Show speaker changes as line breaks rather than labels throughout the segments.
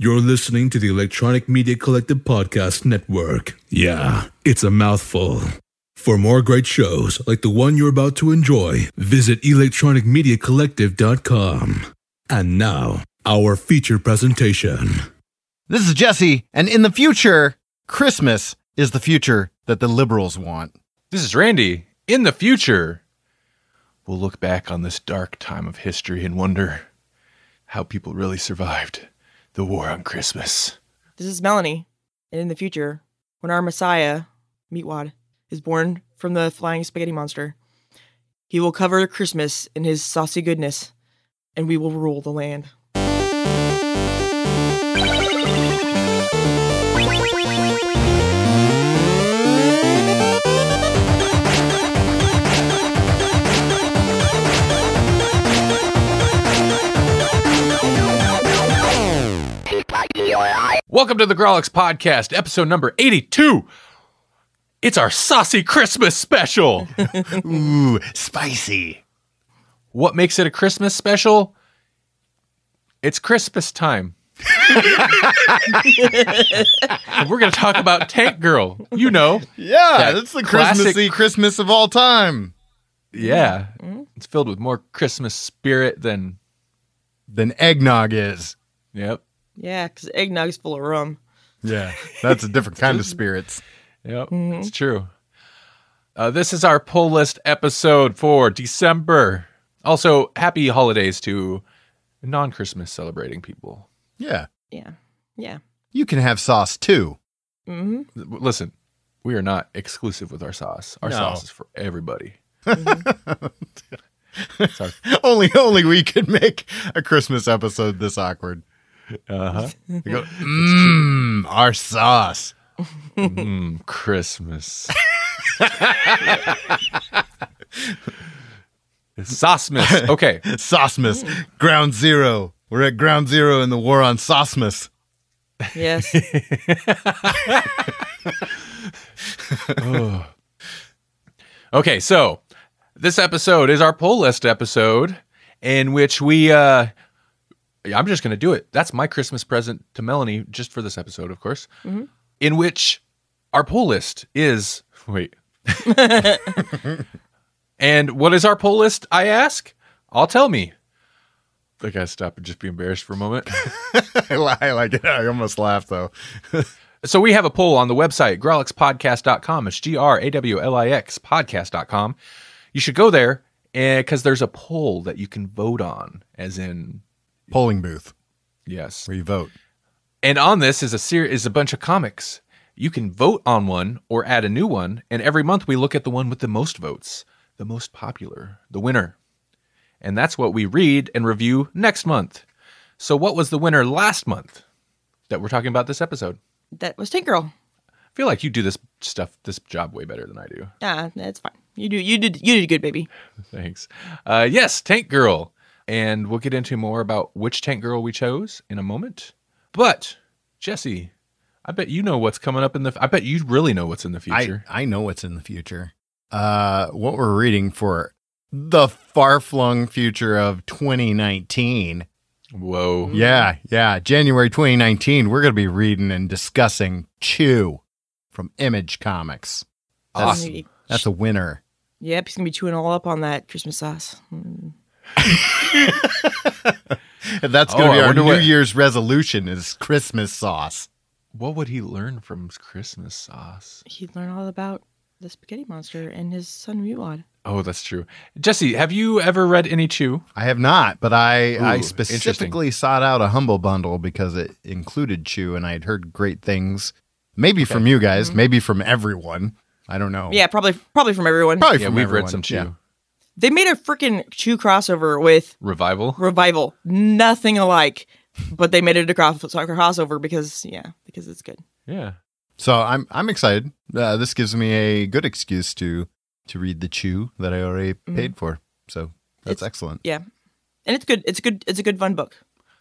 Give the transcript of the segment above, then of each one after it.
You're listening to the Electronic Media Collective Podcast Network. Yeah, it's a mouthful. For more great shows like the one you're about to enjoy, visit electronicmediacollective.com. And now, our feature presentation.
This is Jesse, and in the future, Christmas is the future that the liberals want.
This is Randy. In the future, we'll look back on this dark time of history and wonder how people really survived the war on Christmas.
This is Melanie. And in the future, when our Messiah, Meatwad, is born from the flying spaghetti monster, he will cover Christmas in his saucy goodness, and we will rule the land.
Welcome to the Grawlix Podcast, episode number 82. It's our saucy Christmas special.
Ooh, spicy.
what makes it a Christmas special? It's Christmas time. And We're going to talk about Tank Girl. You know,
Yeah,
That
that's the
classic-
Christmassy Christmas of all time.
yeah, mm-hmm. it's filled with more Christmas spirit than,
Than eggnog is.
yep,
Yeah, because eggnog's full of rum.
Yeah, that's a different kind of spirits.
Yep, it's true. Uh, this is our pull list episode for December. Also, happy holidays to non Christmas celebrating people.
Yeah,
Yeah. Yeah.
you can have sauce too.
hmm
Listen, we are not exclusive with our sauce. Our
No.
sauce is for everybody. Sorry.
only, only we could make a Christmas episode this awkward.
Uh huh.
You go, mmm, our sauce.
mm, Christmas. Saucemas. Okay.
Saucemas, ground zero. We're at ground zero in the war on Saucemas.
Yes.
Okay, so this episode is our pull list episode in which we uh I'm just going to do it. That's my Christmas present to Melanie just for this episode, of course. Mm-hmm. In which our pull list is wait. and what is our pull list? I ask. I'll tell me. I gotta stop and just be embarrassed for a moment.
I li- I like it. I almost laughed though.
So we have a poll on the website, grawlixpodcast.com. It's G R A W L I X podcast.com. You should go there eh, because there's a poll that you can vote on, as in,
Polling booth
yes.
where you vote.
And on this is a ser- is a bunch of comics. You can vote on one or add a new one, and every month we look at the one with the most votes, the most popular, the winner. And that's what we read and review next month. So what was the winner last month that we're talking about this episode?
that was Tank Girl.
I feel like you do this stuff, this job way better than I do.
Ah, that's fine. You do you did you did good, baby.
Thanks. Uh, yes, Tank Girl. And we'll get into more about which Tank Girl we chose in a moment. But, Jesse, I bet you know what's coming up in the. I bet you really know what's in the
I,
future.
I know what's in the future. Uh, what we're reading for the far flung future of 2019.
Whoa.
Yeah, yeah. January 2019, we're going to be reading and discussing Chew from Image Comics. That's,
Awesome.
that's a winner.
Yep, he's gonna be chewing all up on that Christmas sauce. Mm.
And That's
Oh,
going to be our New
what-
Year's resolution is Christmas sauce.
What would he learn from Christmas sauce?
He'd learn all about the spaghetti monster and his son Meatwad.
Oh, that's true. Jesse, have you ever read any Chew?
I have not, but I, I specifically sought out a humble bundle because it included Chew, and I had heard great things. Maybe from you guys, mm-hmm. maybe from everyone. I don't know.
Yeah, probably probably from everyone.
probably
Yeah,
from
we've
everyone.
read some Chew.
Yeah.
They made a freaking chew crossover with
Revival?
Revival. Nothing alike, but they made it a cross- crossover because yeah, because it's good.
Yeah.
So I'm I'm excited. Uh, this gives me a good excuse to to read the Chew that I already paid for. So that's
It's-
excellent.
Yeah, and it's good. It's good. It's a good fun book.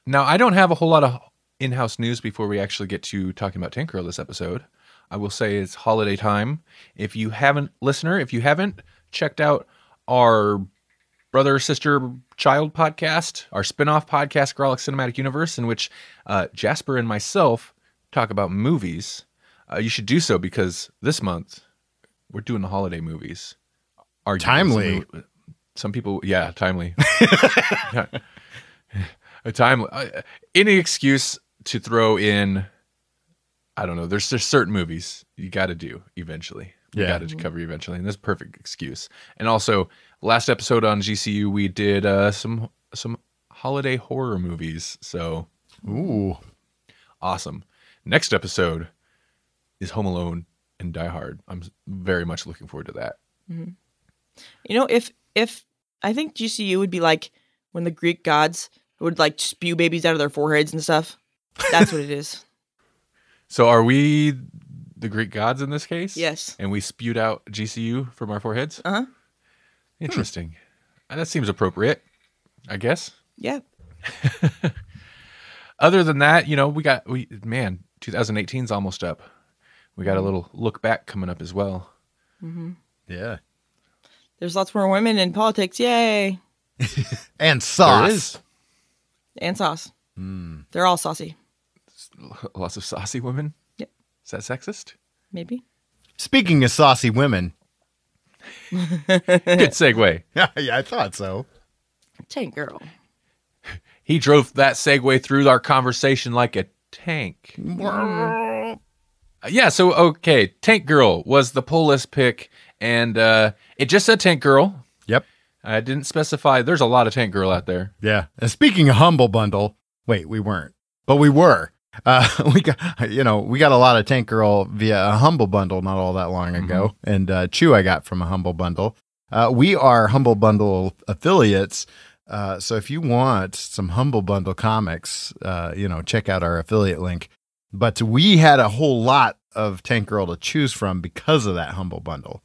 Now, I don't have a whole lot of in house news before we actually get to talking about Tank Girl this episode. I will say it's holiday time. If you haven't, listener, if you haven't checked out our brother sister child podcast, our spin-off podcast, Grawlix Cinematic Universe, in which uh, Jasper and myself talk about movies. Uh, you should do so because this month we're doing the holiday movies. Arguably,
Timely.
Some, some people, yeah, timely. a time, uh, any excuse to throw in. I don't know. There's there's certain movies you got to do eventually. You
Yeah.
got to cover eventually, and this is a perfect excuse. And also, last episode on GCU, we did uh, some some holiday horror movies. So
Ooh.
awesome. Next episode is Home Alone and Die Hard. I'm very much looking forward to that.
You know, if if I think GCU would be like when the Greek gods would like spew babies out of their foreheads and stuff. That's what it is.
So, are we the Greek gods in this case?
Yes.
And we spewed out GCU from our foreheads.
Uh huh.
Interesting. Uh, That seems appropriate, I guess.
Yeah.
Other than that, you know, we got we man, 2018 is almost up. We got a little look back coming up as well. Mm-hmm.
Yeah.
There's lots more women in politics. Yay.
And sauce.
There is
And sauce. They're all saucy.
lots of saucy women.
Yep.
Is that sexist?
Maybe.
Speaking of saucy women.
Good segue.
Yeah, yeah, I thought so.
Tank girl.
He drove that segue through our conversation like a tank. Yeah, so okay, Tank Girl was the pull list pick, and uh, it just said Tank Girl.
Yep.
I didn't specify. There's a lot of Tank Girl out there.
Yeah. And speaking of humble bundle, wait, we weren't, but we were. Uh, we got, you know, we got a lot of Tank Girl via a humble bundle not all that long ago, and uh, Chew I got from a humble bundle. Uh, we are humble bundle affiliates. Uh, so if you want some humble bundle comics, uh, you know, check out our affiliate link. But we had a whole lot of Tank Girl to choose from because of that humble bundle.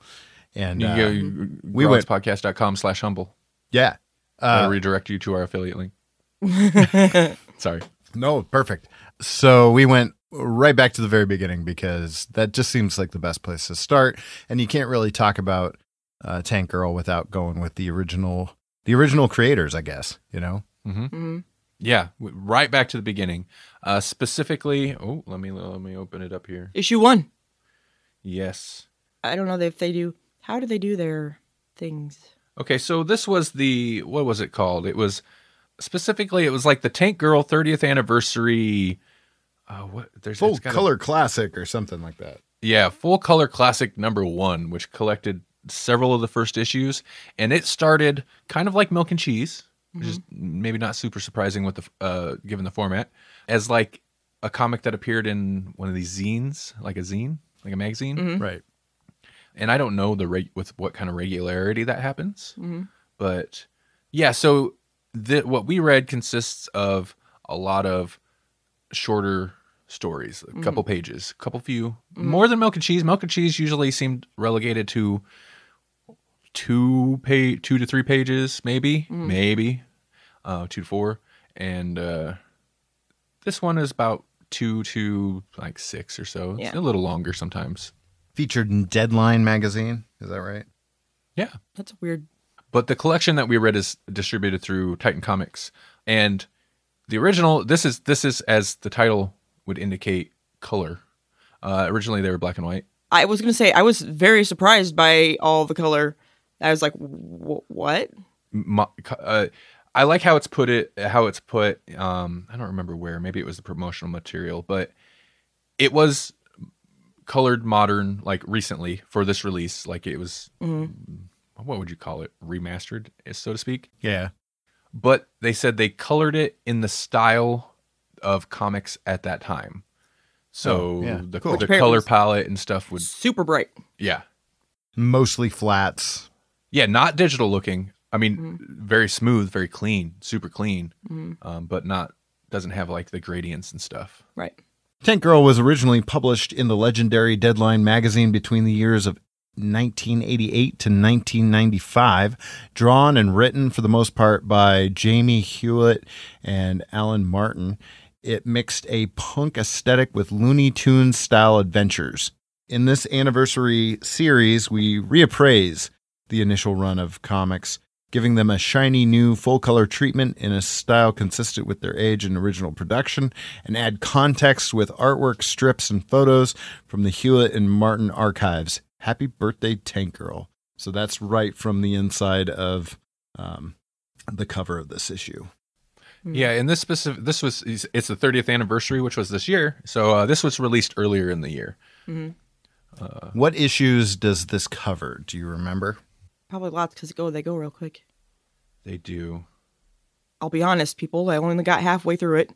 And
You
uh,
go
we went-
podcast.com slash humble.
yeah,
I'll
uh,
redirect you to our affiliate link. Sorry.
No, perfect. So we went right back to the very beginning because that just seems like the best place to start. And you can't really talk about uh, Tank Girl without going with the original, the original creators, I guess. You know,
hmm
Yeah, right back to the beginning. Uh, specifically, oh, let me let me open it up here.
Issue one.
Yes.
I don't know if they do. How do they do their things?
Okay, so this was the what was it called? It was specifically it was like the Tank Girl 30th anniversary. Uh, what there's
full
it's a-
color classic or something like that.
Yeah, full color classic number one, which collected several of the first issues, and it started kind of like Milk and Cheese, which is maybe not super surprising with the uh, given the format, as like a comic that appeared in one of these zines, like a zine, like a magazine.
Right.
And I don't know the rate with what kind of regularity that happens,
Mhm.
but yeah. So the, what we read consists of a lot of shorter stories, a couple pages, a couple few, more than Milk and Cheese. Milk and Cheese usually seemed relegated to two pay two to three pages, maybe, maybe, uh, two to four, and uh, this one is about two to like six or so. It's a little longer sometimes.
Featured in Deadline magazine. Is that right?
Yeah.
That's weird.
But the collection that we read is distributed through Titan Comics, and the original. This is this is as the title would indicate color. Uh, originally, they were black and white.
I was gonna say I was very surprised by all the color. I was like, "Wh- what?
Mo- uh, I like how it's put it. How it's put. Um, I don't remember where. Maybe it was the promotional material, but it was colored modern, like recently for this release. Like it was. What would you call it? Remastered, so to speak.
Yeah.
but they said they colored it in the style of comics at that time. So
Oh, yeah,
the,
cool.
the color palette and stuff would,
Super bright.
yeah,
Mostly flats.
yeah, not digital looking. I mean, very smooth, very clean, super clean, um, but not doesn't have like the gradients and stuff.
Right.
Tank Girl was originally published in the legendary Deadline magazine between the years of 1988 to 1995, drawn and written for the most part by Jamie Hewlett and Alan Martin. It mixed a punk aesthetic with Looney Tunes style adventures. In this anniversary series, we reappraise the initial run of comics giving them a shiny new full color treatment in a style consistent with their age and original production, and add context with artwork, strips, and photos from the Hewlett and Martin archives. Happy birthday, Tank Girl. So that's right from the inside of um, the cover of this issue.
Yeah, and this specific this was it's the 30th anniversary, which was this year. So uh, this was released earlier in the year.
What issues does this cover? Do you remember?
Probably lots because go they go real quick.
They do.
I'll be honest, people. I only got halfway through it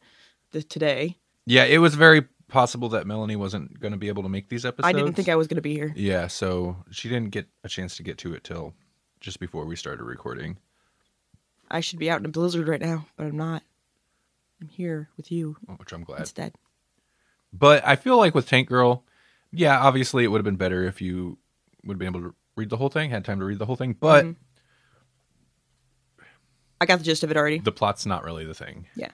th- today.
Yeah, it was very possible that Melanie wasn't going to be able to make these episodes.
I didn't think I was going to be here.
Yeah, so she didn't get a chance to get to it till just before we started recording.
I should be out in a blizzard right now, but I'm not. I'm here with you
Which I'm glad.
instead.
But I feel like with Tank Girl, yeah, obviously it would have been better if you would have been able to read the whole thing, had time to read the whole thing. But
Mhm. I got the gist of it already.
the plot's not really the thing.
Yeah.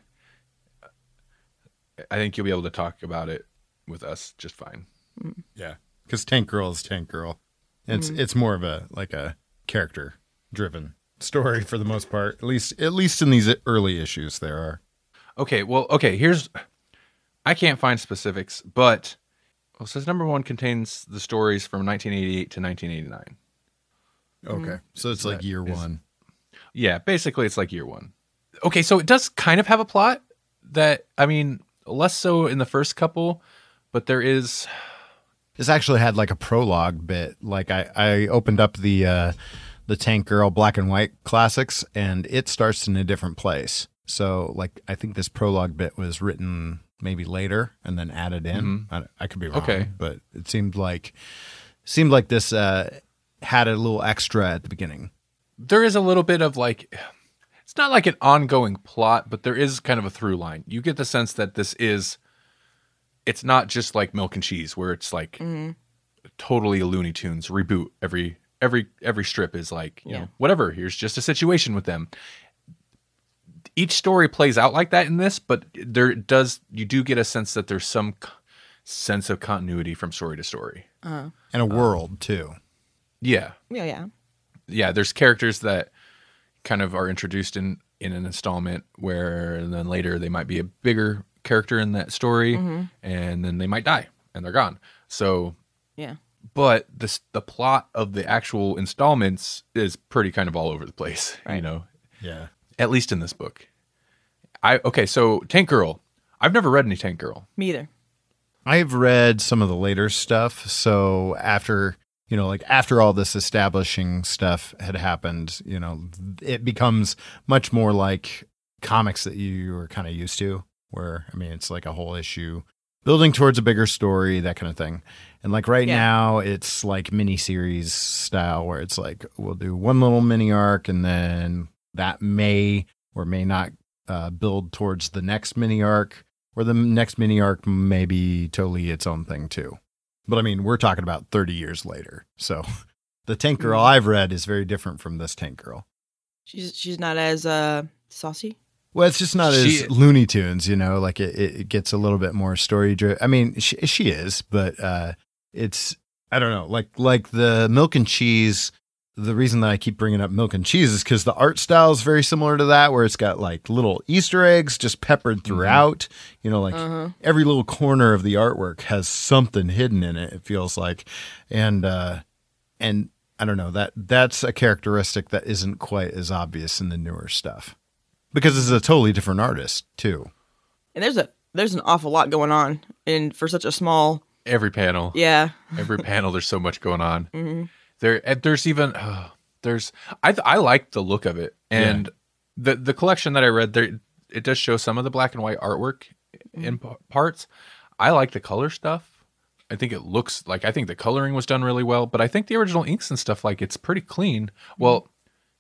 I think you'll be able to talk about it with us just fine. Mm.
Yeah, because Tank Girl is Tank Girl. It's mm. it's more of a like a character driven story for the most part. At least at least in these early issues, there are.
Okay, well, okay, here's I can't find specifics, but well, it says number one contains the stories from 1988 to 1989.
Okay, mm. so it's like year
is-
one.
Yeah, basically it's like year one. Okay, so it does kind of have a plot that I mean, less so in the first couple, but there is
This actually had like a prologue bit. Like I, I opened up the uh, the Tank Girl black and white classics, and it starts in a different place. So like I think this prologue bit was written maybe later and then added in. I, I could be wrong,
Okay.
but it seemed like seemed like this uh, had a little extra at the beginning.
there is a little bit of like it's not like an ongoing plot, but there is kind of a through line. You get the sense that this is it's not just like milk and cheese where it's like mm-hmm. totally a Looney Tunes reboot every every every strip is like, you
Yeah.
know, whatever, here's just a situation with them. Each story plays out like that in this, but there does you do get a sense that there's some c- sense of continuity from story to story. Uh-huh.
And a um, world too.
Yeah.
Yeah, yeah.
yeah, there's characters that kind of are introduced in in an installment where then later they might be a bigger character in that story mm-hmm. and then they might die and they're gone. So,
Yeah.
but this the plot of the actual installments is pretty kind of all over the place, you know,
Yeah.
at least in this book. I okay, so Tank Girl. I've never read any Tank Girl.
Me either.
I've read some of the later stuff. So after, you know, like after all this establishing stuff had happened, you know, it becomes much more like comics that you were kind of used to, where, I mean, it's like a whole issue building towards a bigger story, that kind of thing. And like right
Yeah.
now, it's like miniseries style where it's like we'll do one little mini arc and then that may or may not uh, build towards the next mini arc or the next mini arc may be totally its own thing too. But I mean, we're talking about 30 years later. So the Tank Girl
Mhm.
I've read is very different from this Tank Girl.
She's she's not as uh saucy.
Well, it's just not
She-
as Looney Tunes, you know, like it, it gets a little bit more story driven. I mean, she, she is, but uh, it's, I don't know, like, like the milk and cheese. The reason that I keep bringing up milk and cheese is because the art style is very similar to that, where it's got like little Easter eggs just peppered throughout. You know, like
Uh-huh.
every little corner of the artwork has something hidden in it. It feels like, and uh, and I don't know that that's a characteristic that isn't quite as obvious in the newer stuff because it's a totally different artist too.
And there's a there's an awful lot going on, and for such a small,
Every panel.
yeah.
every panel there's so much going on
hmm
there and there's even uh, there's i i like the look of it. And the the collection that i read there it does show some of the black and white artwork in p- parts. I like the color stuff. I think it looks like i think the coloring was done really well but i think the original inks and stuff like it's pretty clean. Well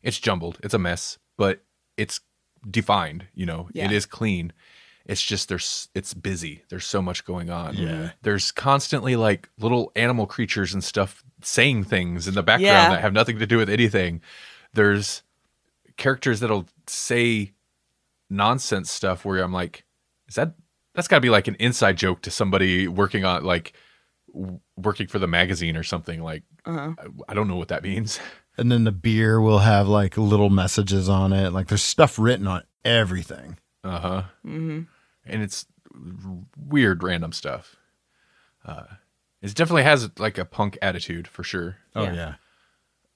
it's jumbled. It's a mess but it's defined you know?
Yeah.
it is clean it's just there's it's busy there's so much going on
Yeah.
there's constantly like little animal creatures and stuff saying things in the background
Yeah.
that have nothing to do with anything there's characters that'll say nonsense stuff where i'm like is that that's got to be like an inside joke to somebody working on like w- working for the magazine or something like
Uh-huh.
I, I don't know what that means
And then the beer will have like little messages on it. Like there's stuff written on everything.
Uh huh.
hmm
And it's weird, random stuff. Uh, it definitely has like a punk attitude for sure.
Oh
Yeah.
yeah.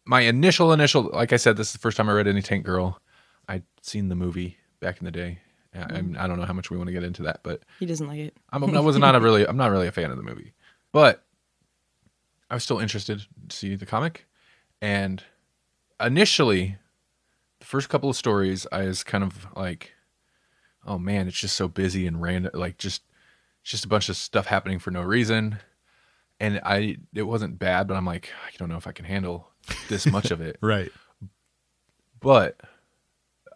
My initial, initial, like I said, this is the first time I read any Tank Girl. I'd seen the movie back in the day. I, I'm- I don't know how much we want to get into that, but
He doesn't like it.
I'm, I was not a really, I'm not really a fan of the movie, but I was still interested to see the comic. And initially, the first couple of stories, I was kind of like, oh man, it's just so busy and random, like just, just a bunch of stuff happening for no reason. And I, it wasn't bad, but I'm like, I don't know if I can handle this much of it
Right.
but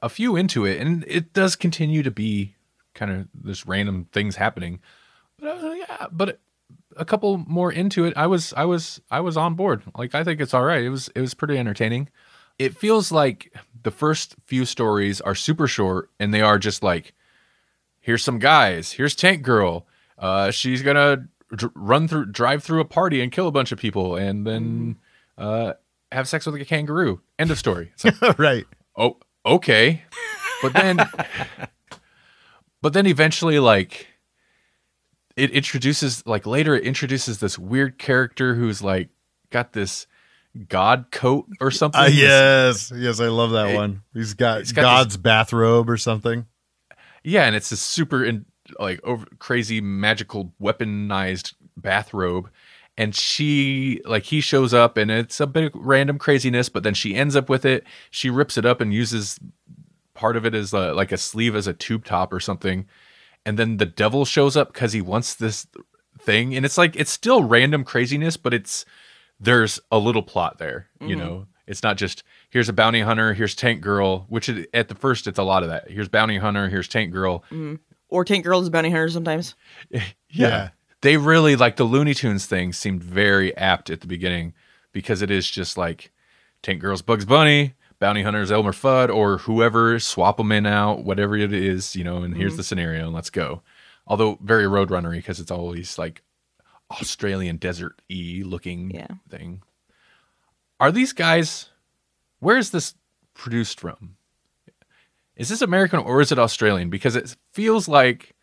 a few into it, and it does continue to be kind of this random things happening. But I was like, yeah, but a couple more into it, I was I was I was on board. Like I think it's all right. It was it was pretty entertaining. It feels like the first few stories are super short, and they are just like, here's some guys, here's Tank Girl. Uh, she's gonna dr- run through, drive through a party and kill a bunch of people, and then uh, have sex with a kangaroo. End of story. Like,
right.
oh okay but then but then eventually like it introduces like later it introduces this weird character who's like got this god coat or something
Uh, yes. Yes, I love that
It-
one. He's got,
got
God's bathrobe or something.
Yeah and it's this super in, like over crazy magical weaponized bathrobe and she like he shows up and it's a bit of random craziness but then she ends up with it. She rips it up and uses part of it as a, like a sleeve as a tube top or something and then the devil shows up because he wants this thing and it's like it's still random craziness but it's there's a little plot there you mm-hmm. know it's not just here's a bounty hunter here's tank girl which is, at the first it's a lot of that here's bounty hunter here's tank girl mm-hmm.
Or Tank Girl is a bounty hunter sometimes.
Yeah.
they really like the Looney Tunes thing seemed very apt at the beginning because it is just like Tank Girl's Bugs Bunny, Bounty Hunter's Elmer Fudd, or whoever, swap them in out, whatever it is, you know, and here's mm-hmm. the scenario and let's go. Although very Roadrunnery because it's always like Australian desert y looking
Yeah.
thing. Are these guys, where is this produced from? Is this American or is it Australian? Because it feels like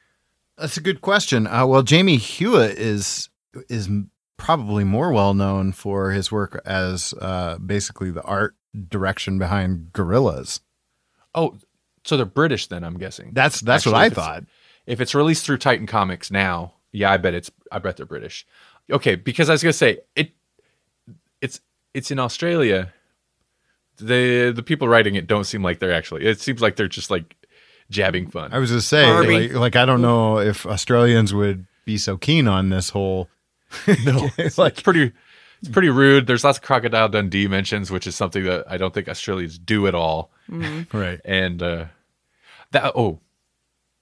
That's a good question. Uh, well, Jamie Hewlett is is probably more well known for his work as uh, basically the art direction behind Gorillaz.
Oh, so they're British then? I'm guessing.
That's that's
Actually,
what I thought.
If it's released through Titan Comics now, yeah, I bet it's. I bet they're British. Okay, because I was gonna say it. It's it's in Australia. The the people writing it don't seem like they're actually. It seems like they're just like jabbing fun.
I was just say, like, like I don't know if Australians would be so keen on this whole.
no, it's like pretty. It's pretty rude. There's lots of Crocodile Dundee mentions, which is something that I don't think Australians do at all.
Right.
And uh, that oh,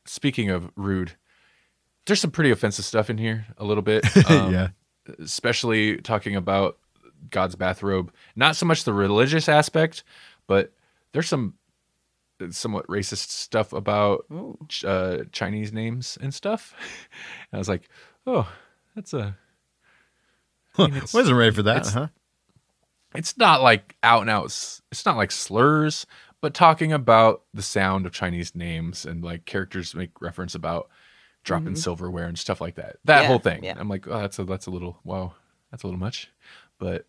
speaking of rude, there's some pretty offensive stuff in here a little bit. Um,
Yeah.
especially talking about God's bathrobe. Not so much the religious aspect, but there's some somewhat racist stuff about uh, Chinese names and stuff. And I was like, oh, that's a. I mean,
Wasn't ready for that,
it's-
huh?
it's not like out and out it's not like slurs but talking about the sound of chinese names and like characters make reference about dropping silverware and stuff like that that
Yeah,
whole thing
yeah.
i'm like oh that's a that's a little wow that's a little much but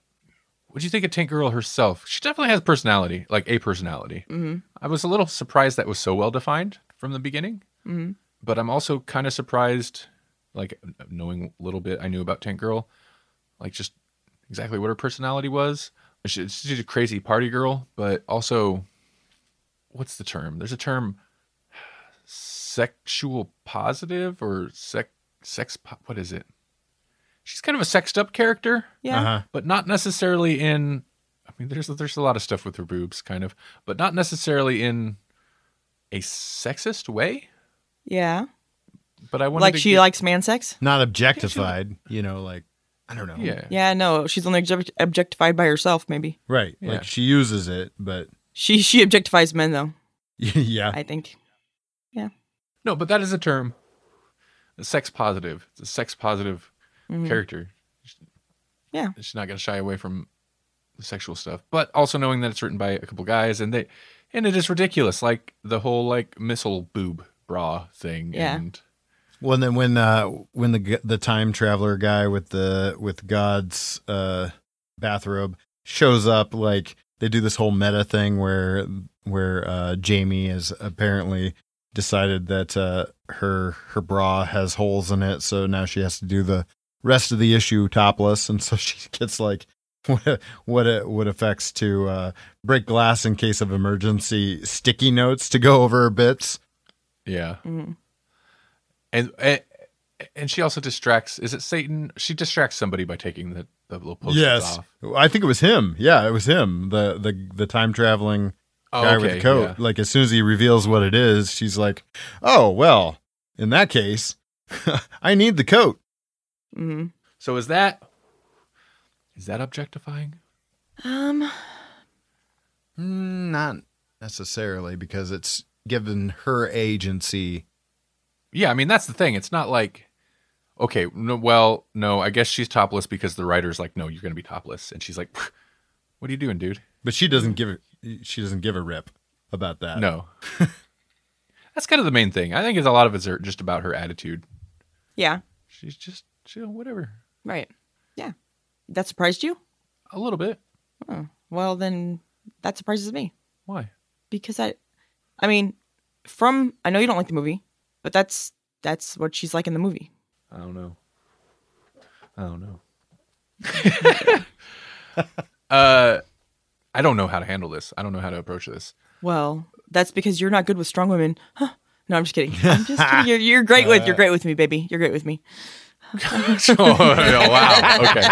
what do you think of tank girl herself she definitely has personality like a personality
Mhm.
i was a little surprised that was so well defined from the beginning
Mhm.
but i'm also kind of surprised like knowing a little bit i knew about tank girl like just exactly what her personality was. She- She's a crazy party girl, but also, what's the term? There's a term, sexual positive or sex sex. po- What is it? She's kind of a sexed up character,
Yeah.
Uh-huh.
but not necessarily in. I mean, there's there's a lot of stuff with her boobs, kind of, but not necessarily in a sexist way.
Yeah.
But I wanted
Like
to
she
get-
likes man sex?
Not objectified, you know, like I don't know.
yeah.
Yeah, no, she's only object- objectified by herself, maybe.
Right.
Yeah.
Like she uses it, but
She she objectifies men though,
yeah.
I think. Yeah.
No, but that is a term. Sex positive. It's a sex positive
Mhm.
character.
Yeah.
She's not going to shy away from the sexual stuff, but also knowing that it's written by a couple guys and they and it is ridiculous, like the whole like missile boob bra thing.
Yeah.
And
Well, and then when uh when the the time traveler guy with the with God's uh bathrobe shows up, like they do this whole meta thing where where uh Jamie has apparently decided that uh her her bra has holes in it, so now she has to do the rest of the issue topless, and so she gets like what what it what affects to uh break glass in case of emergency sticky notes to go over her bits.
yeah.
Mhm.
And, and and she also distracts is it Satan? She distracts somebody by taking the, the little posters
Yes,
off.
I think it was him. Yeah, it was him. The the the time traveling
Oh,
guy with the coat.
yeah.
Like as soon as he reveals what it is, she's like, "Oh well, in that case, I need the coat."
Hmm
So is that is that objectifying?
Um,
Mm, Not necessarily because it's given her agency.
Yeah, I mean that's the thing. It's not like okay, no, well, no, I guess she's topless because the writer's like, no, you're gonna be topless, and she's like, what are you doing, dude?
But she doesn't give it. She doesn't give a rip about that.
No. that's kind of the main thing. I think it's a lot of it's just about her attitude.
yeah,
She's just chill, whatever.
right. Yeah. That surprised you?
A little bit.
Oh, well, then that surprises me
Why?
because I, I mean, from I know you don't like the movie, but that's that's what she's like in the movie.
I don't know. I don't know. uh, I don't know how to handle this. I don't know how to approach this.
Well, that's because you're not good with strong women. Huh. No, I'm just kidding. I'm just kidding. You're, you're great with you're great with me, baby. You're great with me.
oh, wow. Okay.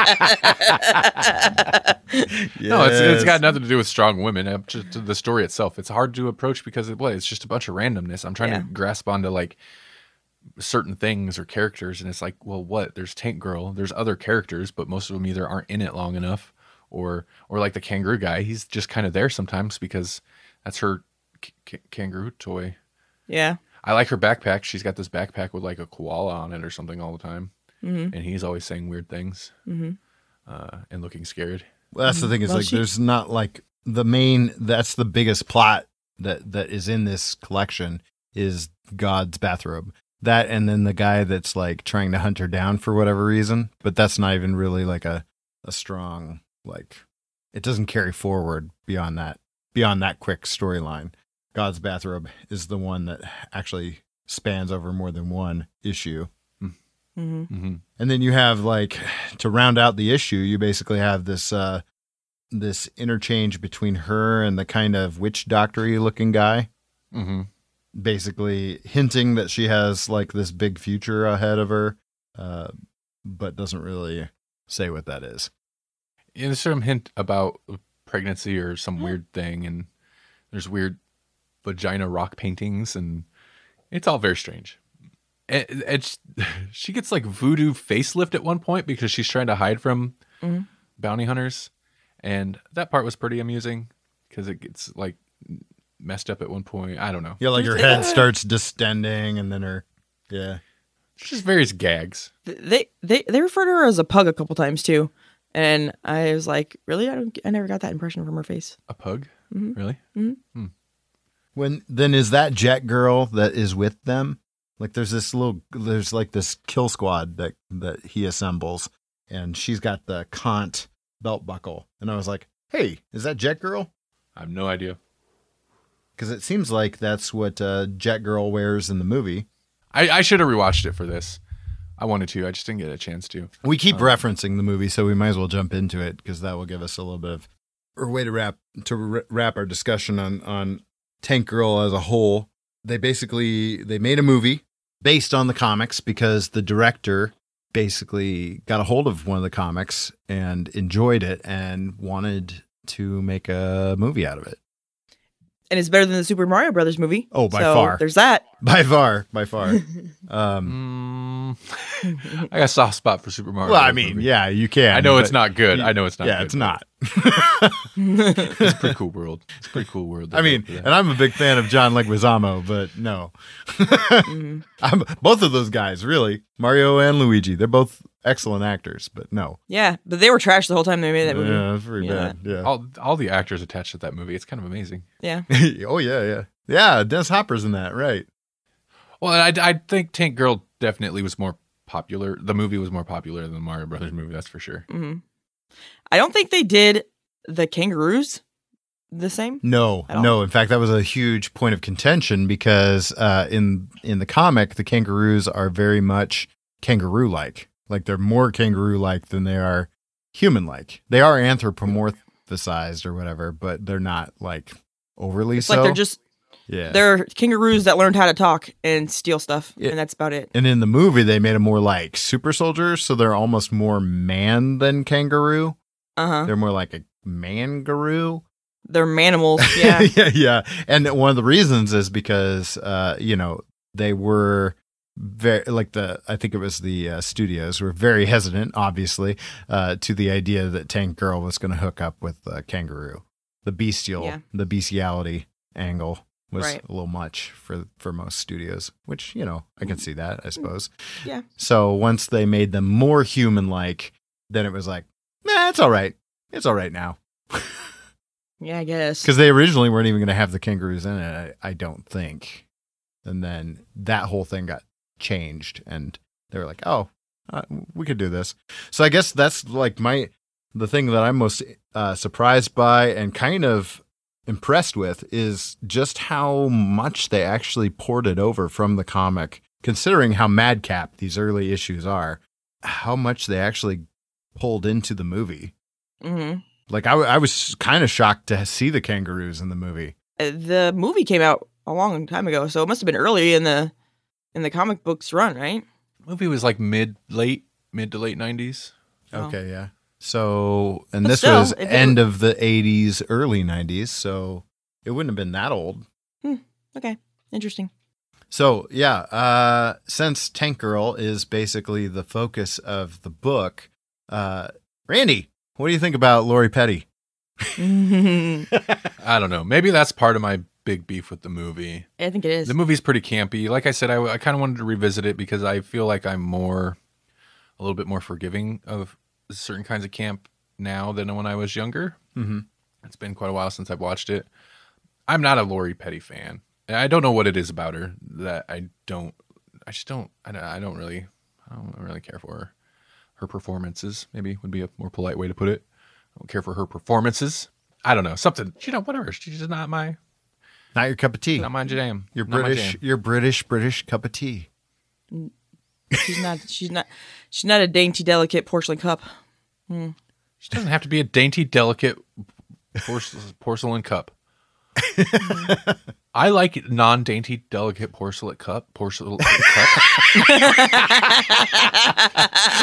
No, it's it's got nothing to do with strong women. Just the story itself. It's hard to approach because it what? It's just a bunch of randomness. I'm trying
Yeah.
to grasp onto like certain things or characters, and it's like, well, what? There's Tank Girl. There's other characters, but most of them either aren't in it long enough, or or like the kangaroo guy. He's just kind of there sometimes because that's her k- k- kangaroo toy.
Yeah.
I like her backpack. She's got this backpack with like a koala on it or something all the time,
Mm-hmm.
and he's always saying weird things
Mm-hmm.
uh, and looking scared.
Well, that's the thing is
Well,
like
she-
there's not like the main that's the biggest plot that that is in this collection is God's bathrobe. That and then the guy that's like trying to hunt her down for whatever reason, but that's not even really like a a strong like it doesn't carry forward beyond that beyond that quick storyline. God's bathrobe is the one that actually spans over more than one issue.
Mm-hmm.
hmm
And then you have like to round out the issue, you basically have this uh this interchange between her and the kind of witch doctory looking guy,
hmm
basically hinting that she has like this big future ahead of her, uh, but doesn't really say what that is.
Yeah, there's some hint about pregnancy or some weird thing, and there's weird vagina rock paintings, and it's all very strange. It, it's she gets like voodoo facelift at one point because she's trying to hide from
Mhm.
bounty hunters, and that part was pretty amusing because it gets like messed up at one point. I don't know.
Yeah, like her head starts distending and then her yeah.
It's just various gags.
They they they refer to her as a pug a couple times too, and I was like, really? I don't. I never got that impression from her face.
A pug,
Mhm.
really?
When then is that Jet Girl that is with them? Like there's this little there's like this kill squad that that he assembles and she's got the Kant belt buckle. And I was like, "Hey, is that Jet Girl?"
I have no idea.
Cuz it seems like that's what uh, Jet Girl wears in the movie.
I, I should have rewatched it for this. I wanted to. I just didn't get a chance to.
We keep referencing the movie, so we might as well jump into it because that will give us a little bit of or way to wrap to r- wrap our discussion on on Tank Girl as a whole. They basically they made a movie based on the comics because the director basically got a hold of one of the comics and enjoyed it and wanted to make a movie out of it.
And it's better than the Super Mario Brothers movie.
Oh, by
So,
far.
There's that.
By far, by far. Um,
Mm, I got a soft spot for Super Mario.
well, I mean,
movie.
yeah, you can.
I know it's not good. I know it's not.
yeah,
good,
it's not.
It's a pretty cool world. It's a pretty cool world.
I mean, and. I'm a big fan of John Leguizamo, but no,
Mhm.
I'm both of those guys really. Mario and Luigi, they're both excellent actors, but no.
Yeah, but they were trash the whole time they made that movie.
Yeah, that's pretty
Yeah.
bad. Yeah.
All all the actors attached to that movie. It's kind of amazing.
Yeah.
oh yeah, yeah, yeah. Dennis Hopper's in that, right?
Well, I I think Tank Girl definitely was more popular. The movie was more popular than the Mario Brothers movie. That's for sure.
hmm I don't think they did the kangaroos the same.
No, no. In fact, that was a huge point of contention because uh, in in the comic, the kangaroos are very much kangaroo like. Like they're more kangaroo like than they are human like. They are anthropomorphized or whatever, but they're not like overly
It's
so.
like they're just
yeah.
they're kangaroos that learned how to talk and steal stuff,
Yeah.
and that's about it.
and in the movie, they made them more like super soldiers, so they're almost more man than kangaroo.
Uh huh.
They're more like a mangaroo.
They're manimals. Yeah.
yeah, yeah. And one of the reasons is because uh, you know, they were very like the I think it was the uh, studios were very hesitant, obviously, uh, to the idea that Tank Girl was going to hook up with uh, Kangaroo. The bestial,
Yeah.
the bestiality angle was
Right.
a little much for for most studios, which you know I can see that I suppose.
Yeah.
So once they made them more human like, then it was like, nah, it's all right. It's all right now.
yeah, I guess.
Because they originally weren't even going to have the kangaroos in it, I, I don't think. And then that whole thing got changed, and they were like, "Oh, uh, we could do this." So I guess that's like my the thing that I'm most uh, surprised by and kind of impressed with is just how much they actually ported over from the comic. Considering how madcap these early issues are, how much they actually pulled into the movie.
hmm
Like I, w- I was kind of shocked to see the kangaroos in the movie.
Uh, The movie came out a long time ago, so it must have been early in the in the comic books run, right?
movie was like mid late mid to late nineties.
Oh.
Okay, yeah. So, and
But
this
still,
was
if it
end of the 80s, early 90s, so it wouldn't have been that old.
Okay, interesting.
So, yeah, uh since Tank Girl is basically the focus of the book, uh Randy, what do you think about Lori Petty?
I
I don't know. Maybe that's part of my big beef with the movie.
I think it is.
The movie's pretty campy. Like I said, I, I kind of wanted to revisit it because I feel like I'm more, a little bit more forgiving of certain kinds of camp now than when I was younger.
Mm-hmm.
It's been quite a while since I've watched it. I'm not a Lori Petty fan. And I don't know what it is about her that I don't. I just don't. I don't, I don't really. I don't really care for her. Her performances maybe would be a more polite way to put it. I don't care for her performances. I don't know something. You know, whatever. She's just not my
Not your cup of tea.
not my jam.
Your
Not my
British,
jam.
your British, British cup of tea.
she's not. She's not. She's not a dainty, delicate porcelain cup. Hmm.
She doesn't have to be a dainty, delicate porce- porcelain cup. I like non-dainty, delicate porcelain cup. Porcelain cup.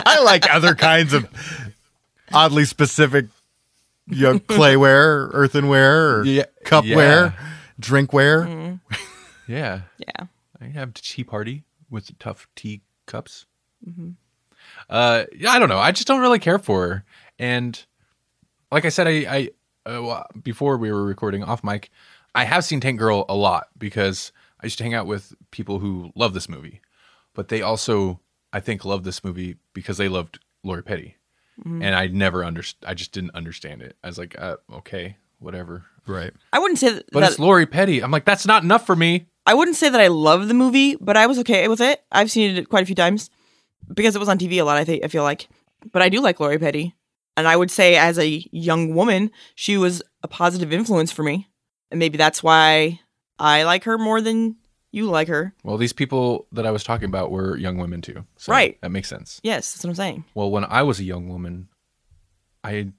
I like other kinds of oddly specific you know, clayware, earthenware, or
Yeah,
cupware,
yeah.
Drinkware.
Mm-hmm.
Yeah,
Yeah.
I have tea party with tough tea cups.
Mhm.
Uh, yeah, I don't know. I just don't really care for her. And like I said, I, I uh, well, before we were recording off mic, I have seen Tank Girl a lot because I used to hang out with people who love this movie, but they also, I think, love this movie because they loved Lori Petty,
Mhm.
and I never underst- I just didn't understand it. I was like, uh, okay, whatever.
Right.
I wouldn't say that.
But it's Lori Petty. I'm like, that's not enough for me.
I wouldn't say that I love the movie, but I was okay with it. I've seen it quite a few times because it was on TV a lot. I think I feel like, but I do like Lori Petty, and I would say as a young woman, she was a positive influence for me, and maybe that's why I like her more than you like her.
Well, these people that I was talking about were young women too. So
Right.
That makes sense.
Yes, that's what I'm saying.
Well, when I was a young woman, I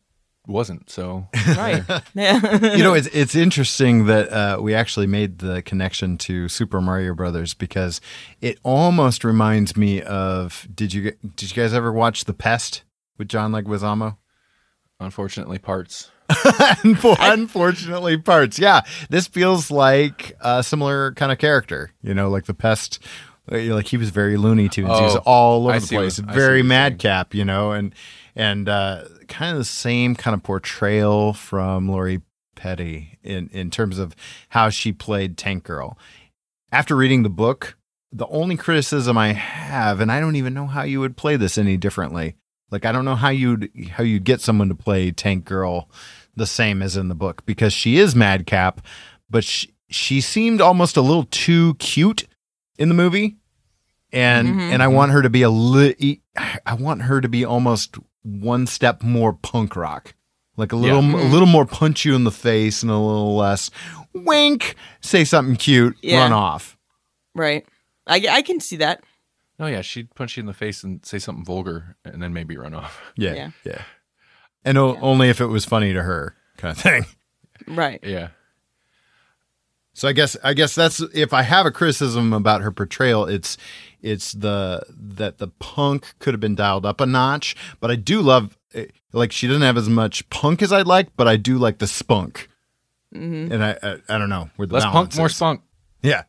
wasn't. So
Right? yeah.
you know, it's it's interesting that uh, we actually made the connection to Super Mario Brothers because it almost reminds me of did you did you guys ever watch The Pest with John Leguizamo?
unfortunately, parts.
Unfortunately, parts. Yeah, this feels like a similar kind of character. You know, like the pest. Like he was very Looney Tunes. he was
Oh,
all over
I
the place.
What
Very madcap. You know, and and uh, kind of the same kind of portrayal from Lori Petty in in terms of how she played Tank Girl. After reading the book, the only criticism I have, and I don't even know how you would play this any differently. Like I don't know how you'd how you'd get someone to play Tank Girl the same as in the book because she is madcap, but she, she seemed almost a little too cute in the movie. And
Mhm.
and I want her to be a li- I want her to be almost one step more punk rock. Like a little
Yeah.
a hmm. little more punch you in the face and a little less wink, say something cute,
Yeah.
run off.
Right. I, I can see that.
Oh yeah, she'd punch you in the face and say something vulgar, and then maybe run off.
Yeah.
Yeah.
Yeah. And o- only if it was funny to her kind of thing.
Right.
Yeah.
So I guess I guess that's if I have a criticism about her portrayal, it's it's the that the punk could have been dialed up a notch. But I do love eh, like she doesn't have as much punk as I'd like, but I do like the spunk.
hmm
And I I, I don't know where the
Less punk,
balance
more spunk.
Yeah.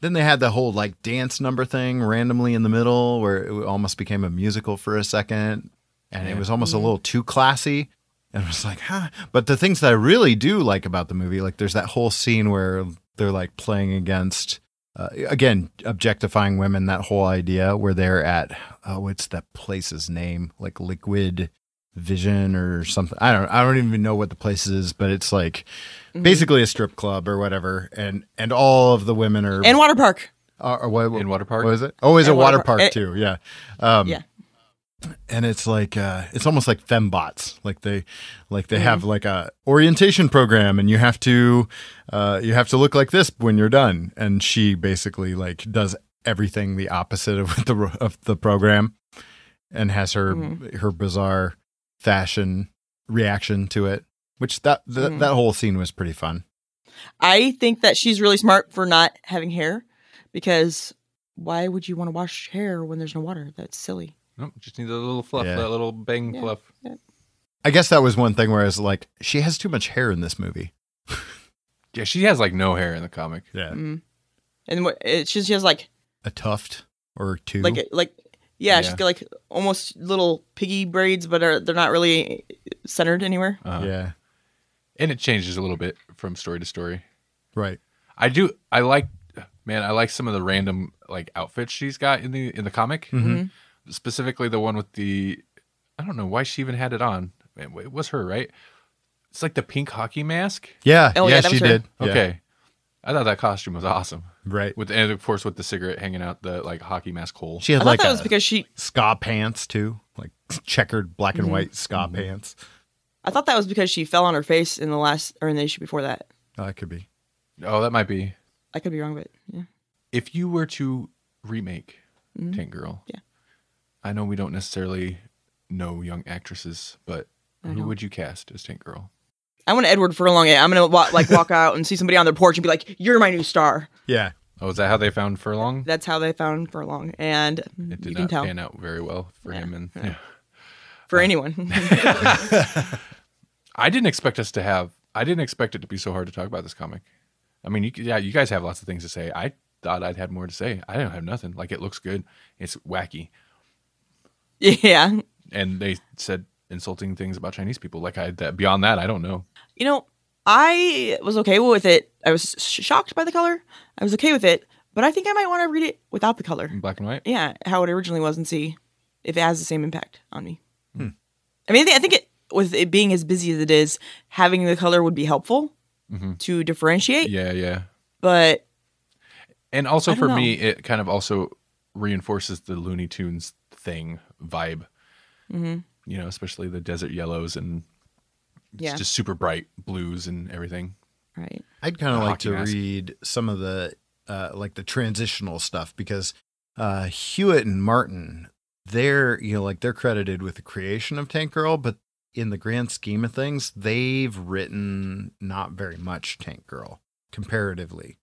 Then they had the whole like dance number thing randomly in the middle where it almost became a musical for a second. And it was almost a little too classy. And it was like, huh. But the things that I really do like about the movie, like there's that whole scene where they're like playing against, uh, again, objectifying women, that whole idea where they're at, oh, what's that place's name? Like Liquid Vision or something. I don't, I don't even know what the place is, but it's like
Mm-hmm.
basically a strip club or whatever. And, and all of the women are,
And water park.
are, are what,
In water park.
what is it? Oh, is a water
water
park
park.
too? Yeah. Um,
Yeah.
And it's like uh, it's almost like fembots. Like they, like they have
Mm-hmm.
like a orientation program, and you have to, uh, you have to look like this when you're done. And she basically like does everything the opposite of the of the program, and has her
Mm-hmm.
her bizarre fashion reaction to it. Which that that,
Mhm.
that whole scene was pretty fun.
I think that she's really smart for not having hair because why would you want to wash hair when there's no water? That's silly.
Nope, just need a little fluff,
Yeah.
that little bang
Yeah.
fluff.
I guess that was one thing where I was like, she has too much hair in this movie.
Yeah, she has like no hair in the comic.
Yeah,
Mm. And what it's just she has like
a tuft or two.
like like yeah,
Yeah.
she's got like almost little piggy braids, but are they're not really centered anywhere.
Uh,
yeah,
and it changes a little bit from story to story.
right.
I do. I like, man. I like some of the random like outfits she's got in the in the comic.
Mhm.
Specifically, the one with the. I don't know why she even had it on. It it was her, right? It's like the pink hockey mask.
Yeah,
Oh,
yeah,
yeah,
she
her.
did. Yeah,
Okay, I thought that costume was awesome.
right.
With and of course with the cigarette hanging out the like hockey mask hole.
She had
thought
like
that
a
was because she
ska pants too, like checkered black and
Mhm.
white ska pants.
I thought that was because she fell on her face in the last or in the issue before that.
Oh, that could be.
Oh, that might be.
I could be wrong, but yeah.
If you were to remake
Mhm.
Tank Girl,
Yeah.
I know we don't necessarily know young actresses, but
I
who
know.
would you cast as Tank Girl?
I want Edward Furlong. I'm gonna wa- like walk out and see somebody on their porch and be like, "You're my new star."
Yeah,
Oh, is that how they found Furlong?
That's how they found Furlong, and
It did
you can
not
tell
pan out very well for
Yeah.
him. And
Yeah.
yeah.
for anyone.
I didn't expect us to have. I didn't expect it to be so hard to talk about this comic. I mean, you, yeah, you guys have lots of things to say. I thought I'd had more to say. I don't have nothing. Like it looks good. It's wacky,
yeah,
and they said insulting things about Chinese people. Like I that beyond that, I don't know.
you know, I was okay with it. I was sh- shocked by the color. I was okay with it, but I think I might want to read it without the color.
In black and white.
Yeah, how it originally was, and see if it has the same impact on me.
Hmm.
I mean, I think, I think it with it being as busy as it is, having the color would be helpful
Mhm.
to differentiate.
Yeah, yeah.
But
And also for me, it kind of also reinforces the Looney Tunes thing vibe.
mhm.
You know, especially the desert yellows and
Yeah.
just super bright blues and everything.
right,
I'd kind of like to
mask.
read some of the uh, like the transitional stuff because uh, Hewlett and Martin, they're you know like they're credited with the creation of Tank Girl, but in the grand scheme of things, they've written not very much Tank Girl comparatively.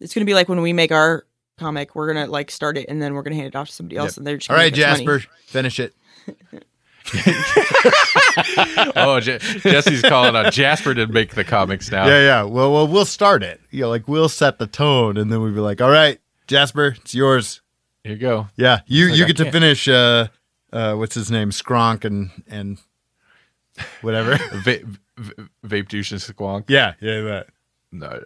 it's gonna be like when we make our comic, we're gonna like start it and then we're gonna hand it off to somebody else,
Yep.
and they're just
All
gonna
right,
give us money.
Jasper, finish it.
oh, Je- Jesse's calling out. Jasper to make the comics now.
Yeah, yeah. Well, well, we'll start it. You know, like we'll set the tone, and then we'll be like, "All right, Jasper, it's yours."
Here you go.
Yeah, you
like
you get to finish. Uh, uh, what's his name? Skronk and and whatever.
Va- v- vape douche and squonk.
yeah, yeah, that.
No,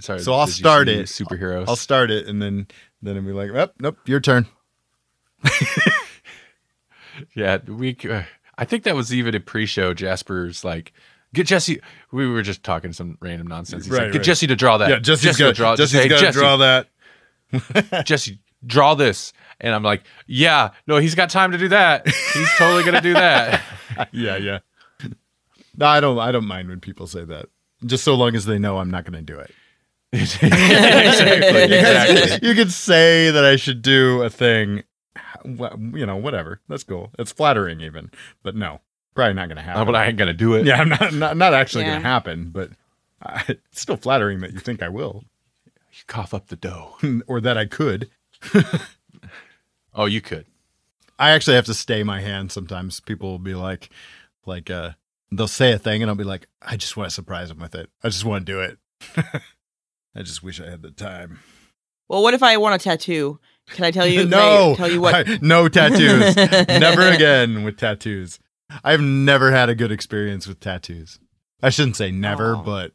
sorry.
So I'll start it.
Superheroes.
I'll start it, and then then it'll be like, oh, nope, your turn.
Yeah, we. Uh, I think that was even a pre-show. Jasper's like, get Jesse. We were just talking some random nonsense. He's
Right,
like, get
right.
Jesse to draw that.
Yeah, Jesse's
Jesse
got to draw.
Just
Jesse's to
Jesse,
draw that.
Jesse, draw this. And I'm like, yeah, no, he's got time to do that. He's totally gonna do that.
yeah, yeah. No, I don't. I don't mind when people say that. Just so long as they know I'm not going to do it.
exactly. exactly.
You could say that I should do a thing. You know, whatever. That's cool. It's flattering, even. But no, probably not going to happen.
No, but I ain't gonna do it.
yeah, I'm not. Not, not actually
Yeah.
going to happen. But I, it's still flattering that you think I will,
You cough up the dough.
or that I could.
Oh, you could.
I actually have to stay my hand sometimes. People will be like, like, uh, they'll say a thing and I'll be like, I just want to surprise them with it. I just want to do it. I just wish I had the time.
Well, what if I want a tattoo? Can I tell you?
no,
may- tell you what?
I- no tattoos. never again with tattoos. I've never had a good experience with tattoos. I shouldn't say never,
Oh.
but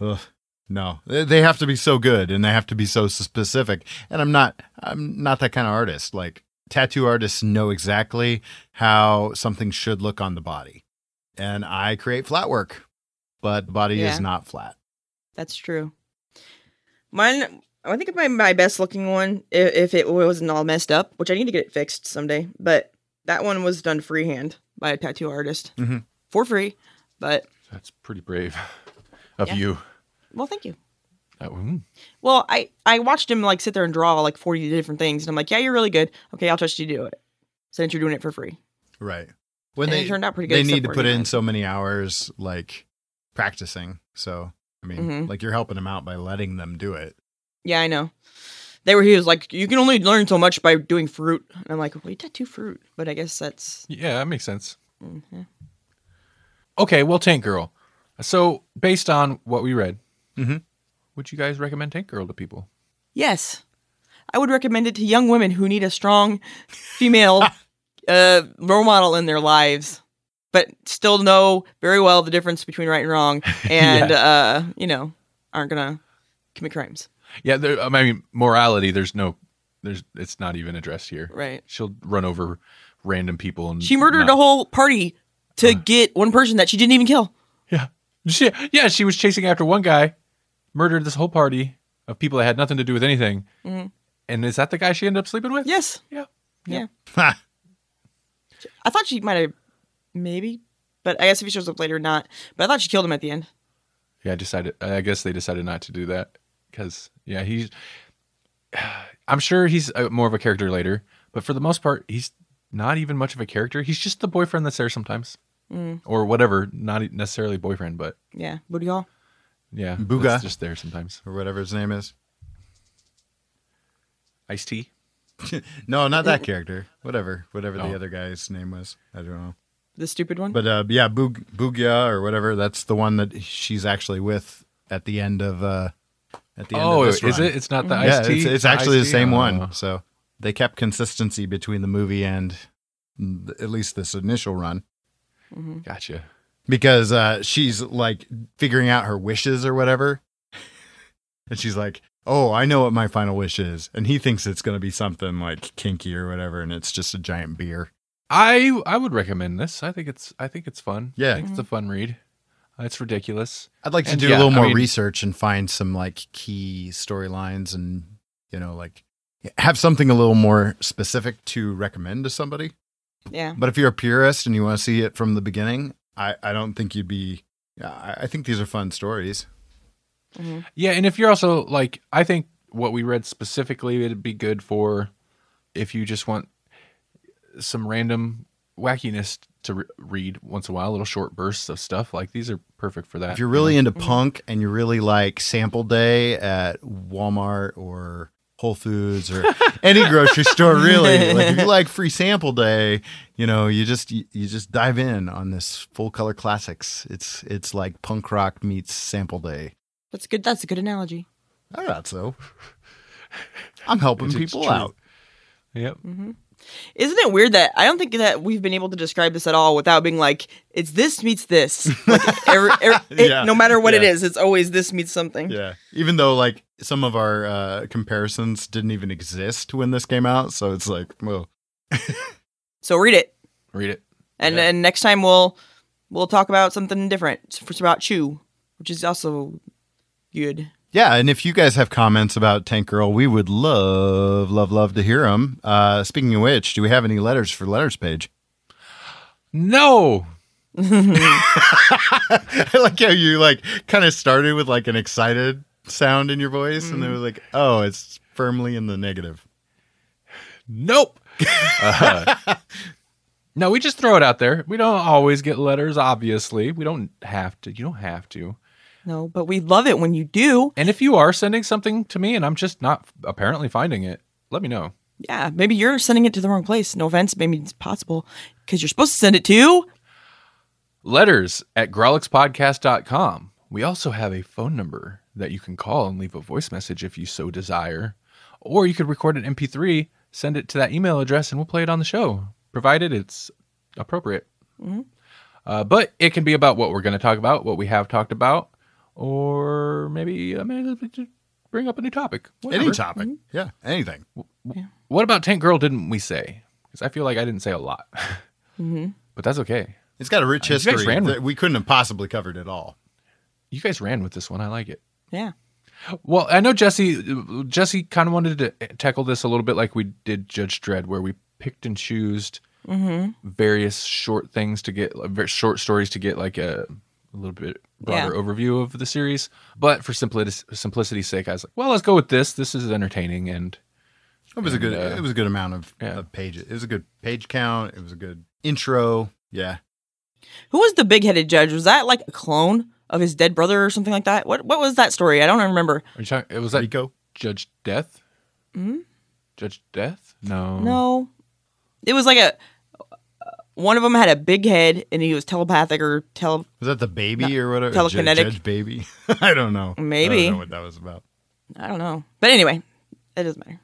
ugh, no, they they have to be so good and they have to be so specific. And I'm not, I'm not that kind of artist. Like tattoo artists know exactly how something should look on the body, and I create flat work, but the body
Yeah.
is not flat.
That's true. Mine, I think it my my best looking one, if, if it wasn't all messed up, which I need to get it fixed someday. But that one was done freehand by a tattoo artist
Mhm.
for free. But
That's pretty brave of
Yeah.
you.
well, thank you.
That- mm.
Well, I I watched him like sit there and draw like forty different things, and I'm like, yeah, you're really good. Okay, I'll trust you to do it. Since you're doing it for free,
Right. When
and
they
it turned out pretty good.
they need to put in so many hours like practicing so i mean
Mhm.
like you're helping them out by letting them do it
Yeah, I know. They were. He was like, you can only learn so much by doing fruit. And I'm like, well, you tattoo fruit, but I guess that's.
Yeah, that makes sense.
mhm.
Okay, well, Tank Girl. So, based on what we read,
Mhm.
would you guys recommend Tank Girl to people?
Yes, I would recommend it to young women who need a strong female uh, role model in their lives, but still know very well the difference between right and wrong, and uh, you know, aren't gonna commit crimes.
Yeah, there, I mean, morality. There's no, there's. It's not even addressed here.
Right.
She'll run over random people and
She murdered
not-
a whole party to get one person that she didn't even kill.
Yeah, she, yeah. She was chasing after one guy, murdered this whole party of people that had nothing to do with anything.
Mhm.
And is that the guy she ended up sleeping with?
Yes.
Yeah.
Yeah.
Ha!
I thought she might have, maybe, but I guess if he shows up later, or not. But I thought she killed him at the end.
Yeah, I decided. I guess they decided not to do that because yeah, he's. I'm sure he's uh more of a character later, but for the most part, he's not even much of a character. He's just the boyfriend that's there sometimes,
Mm,
or whatever. Not necessarily boyfriend, but
yeah, booty hall.
yeah,
Booga.
that's just there sometimes.
or whatever his name is
Ice-T.
no not that character whatever whatever the
Oh.
other guy's name was i don't know
The stupid one.
but uh yeah Boog, Boogya or whatever that's the one that she's actually with at the end of uh at the end
Oh,
of
is
this run.
it? It's not the
yeah
Ice-T.
it's, it's actually the
Ice-T?
same
Oh.
one so they kept consistency between the movie and at least this initial run
Mhm.
Gotcha.
because uh, she's like figuring out her wishes or whatever. And she's like, "Oh, I know what my final wish is," and he thinks it's going to be something like kinky or whatever, and it's just a giant beer.
I I would recommend this. I think it's I think it's fun.
Yeah.
I think it's a fun read. Uh, It's ridiculous.
I'd like to
And
do
yeah,
a little
I
more
mean-
research and find some like key storylines, and you know, like have something a little more specific to recommend to somebody.
yeah.
But if you're a purist and you want to see it from the beginning, I I don't think you'd be. Yeah, I, I think these are fun stories.
Mhm.
Yeah, and if you're also like, I think what we read specifically, it'd be good for if you just want some random wackiness to re- read once in a while, little short bursts of stuff. Like these are perfect for that.
If you're really
you know?
into punk and you're really like sample day at Walmart or Whole Foods or any grocery store, really, like if you like free sample day, you know, you just you, you just dive in on this full color classics. It's it's like punk rock meets sample day.
That's good. That's a good analogy.
I thought so. I'm helping
It's
people
true.
out.
Yep. Mm-hmm.
Isn't it weird that I don't think that we've been able to describe this at all without being like, it's this meets this. Like, every, every- it-
Yeah,
no matter what it
yeah.
is, it's always this meets something.
Yeah. Even though like some of our uh, comparisons didn't even exist when this came out, so it's like, well,
So read it,
Read it.
and
Yeah.
and next time we'll we'll talk about something different. It's about Chew, which is also good.
yeah. And if you guys have comments about Tank Girl, we would love, love, love to hear them. Uh, speaking of which, do we have any letters for letters page?
No.
I like how you like kind of started with like an excited sound in your voice, and then was like, oh, it's firmly in the negative.
Nope. Uh, no, we just throw it out there. We don't always get letters, obviously. We don't have to. You don't have to.
No, but we love it when you do.
And if you are sending something to me and I'm just not apparently finding it, let me know.
Yeah, maybe you're sending it to the wrong place. No offense, maybe it's possible because you're supposed to send it to.
Letters at grawlixpodcast.com. We also have a phone number that you can call and leave a voice message if you so desire. Or you could record an MP3, send it to that email address, and we'll play it on the show, provided it's appropriate. Uh, but it can be about what we're going to talk about, what we have talked about, or maybe I maybe just bring up a new topic.
Any
Whatever.
topic, hmm? yeah, anything.
What about Tank Girl didn't we say? Because I feel like I didn't say a lot. Mm-hmm. But that's okay.
It's got a rich uh,
You guys
history
ran with-
we couldn't have possibly covered it all.
You guys ran with this one. I like it.
Yeah.
Well, I know Jesse. Jesse kind of wanted to tackle this a little bit like we did Judge Dredd, where we picked and chose mm-hmm. various short things to get, short stories to get like a, a little bit broader overview of the series. But for simplicity, simplicity's sake, I was like, well, let's go with this. This is entertaining, and
It was a good.
Uh,
it was a good amount of,
yeah.
of pages. It was a good page count. It was a good intro. Yeah,
Who was the big headed judge? Was that like a clone of his dead brother or something like that? What What was that story? I don't remember.
Are you talking, it was that
Rico.
Judge Death. Judge Death? No.
No, it was like a. One of them had a big head and he was telepathic or tele.
Was that the baby or whatever?
telekinetic.
Judge, Judge baby. I don't know.
Maybe.
I don't know what that was about.
I don't know. But anyway, it doesn't matter.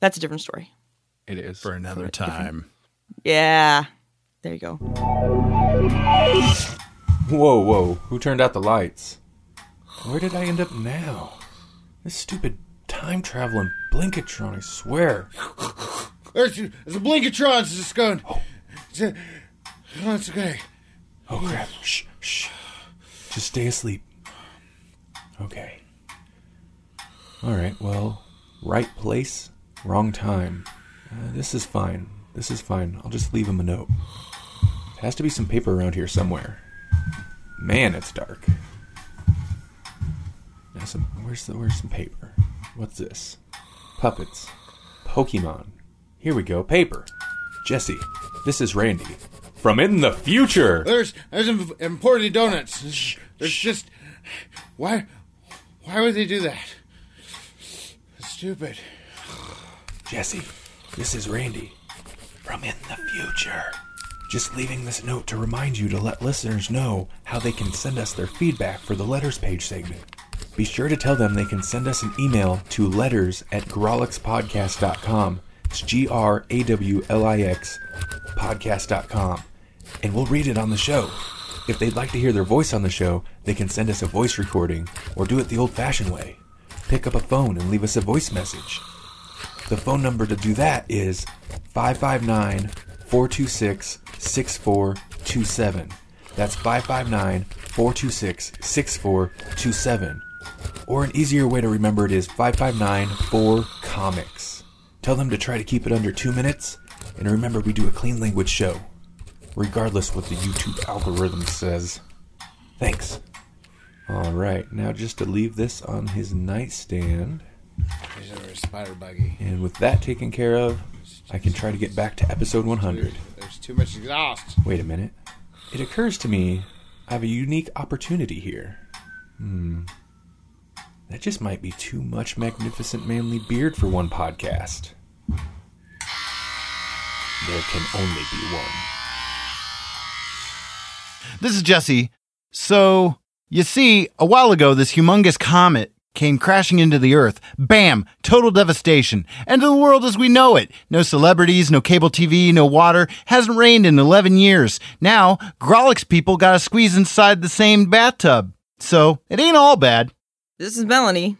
That's a different story.
It is.
For another time.
Yeah. There you go.
Whoa, whoa. Who turned out the lights? Where did I end up now? This stupid time traveling Blinkatron, I swear.
There's, there's a Blinkatron it's just going. Oh. It's, oh, it's okay.
Oh, crap. Shh, shh. Just stay asleep. Okay. All right, well, right place, wrong time. Uh, this is fine. This is fine. I'll just leave him a note. There has to be some paper around here somewhere. Man, it's dark. Now some, where's the where's some paper? What's this? Puppets. Pokemon. Here we go. Paper. Jesse, this is Randy from in the future.
There's there's im- important donuts. There's, there's just why why would they do that? Stupid.
Jesse, this is Randy from in the future. Just leaving this note to remind you to let listeners know how they can send us their feedback for the letters page segment. Be sure to tell them they can send us an email to letters at grawlixpodcast.com. It's G R A W L I X podcast.com. And we'll read it on the show. If they'd like to hear their voice on the show, they can send us a voice recording or do it the old fashioned way. Pick up a phone and leave us a voice message. The phone number to do that is 559 426 6427. That's 559 426 6427. Or an easier way to remember it is 559 4 Comics. Tell them to try to keep it under two minutes, and remember we do a clean language show, regardless what the YouTube algorithm says. Thanks. Alright, now just to leave this on his nightstand.
There's a spider buggy.
And with that taken care of, I can try to get back to episode 100.
There's too much exhaust.
Wait a minute. It occurs to me I have a unique opportunity here. Hmm. That just might be too much magnificent manly beard for one podcast. There can only be one.
This is Jesse. So, you see, a while ago, this humongous comet came crashing into the Earth. Bam! Total devastation. End of the world as we know it. No celebrities, no cable TV, no water. Hasn't rained in 11 years. Now, Grawlix people gotta squeeze inside the same bathtub. So, it ain't all bad.
This is Melanie,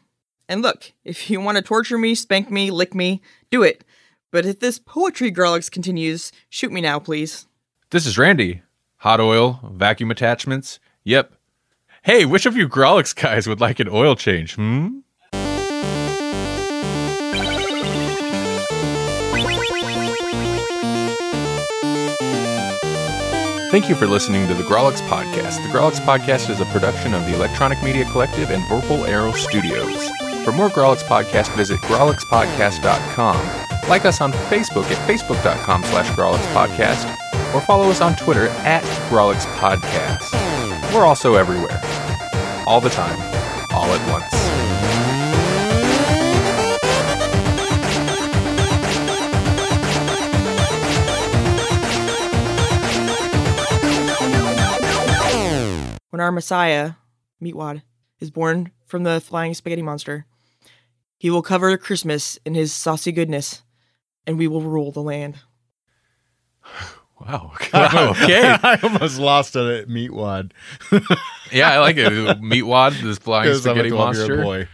And look, if you want to torture me, spank me, lick me, do it. But if this poetry Grawlix continues, shoot me now, please.
This is Randy. Hot oil, vacuum attachments. Yep. Hey, which of you Grawlix guys would like an oil change? Hmm? Thank you for listening to the Grawlix Podcast. The Grawlix Podcast is a production of the Electronic Media Collective and Vorpal Arrow Studios. For more Grawlix Podcast, visit grawlixpodcast.com. Like us on Facebook at facebook.com slash grawlixpodcast or follow us on Twitter at Grawlix Podcast. We're also everywhere. All the time. All at once.
When our Messiah, Meatwad, is born from the flying spaghetti monster, he will cover Christmas in his saucy goodness, and we will rule the land.
Wow. wow. Okay.
I almost lost it at Meatwad.
Yeah, I like it. Meatwad, this flying
Because I'm a
spaghetti monster.
boy.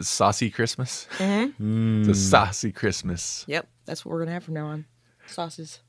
Saucy Christmas.
Mm-hmm.
It's a saucy Christmas.
Yep, that's what we're gonna have from now on. Sauces.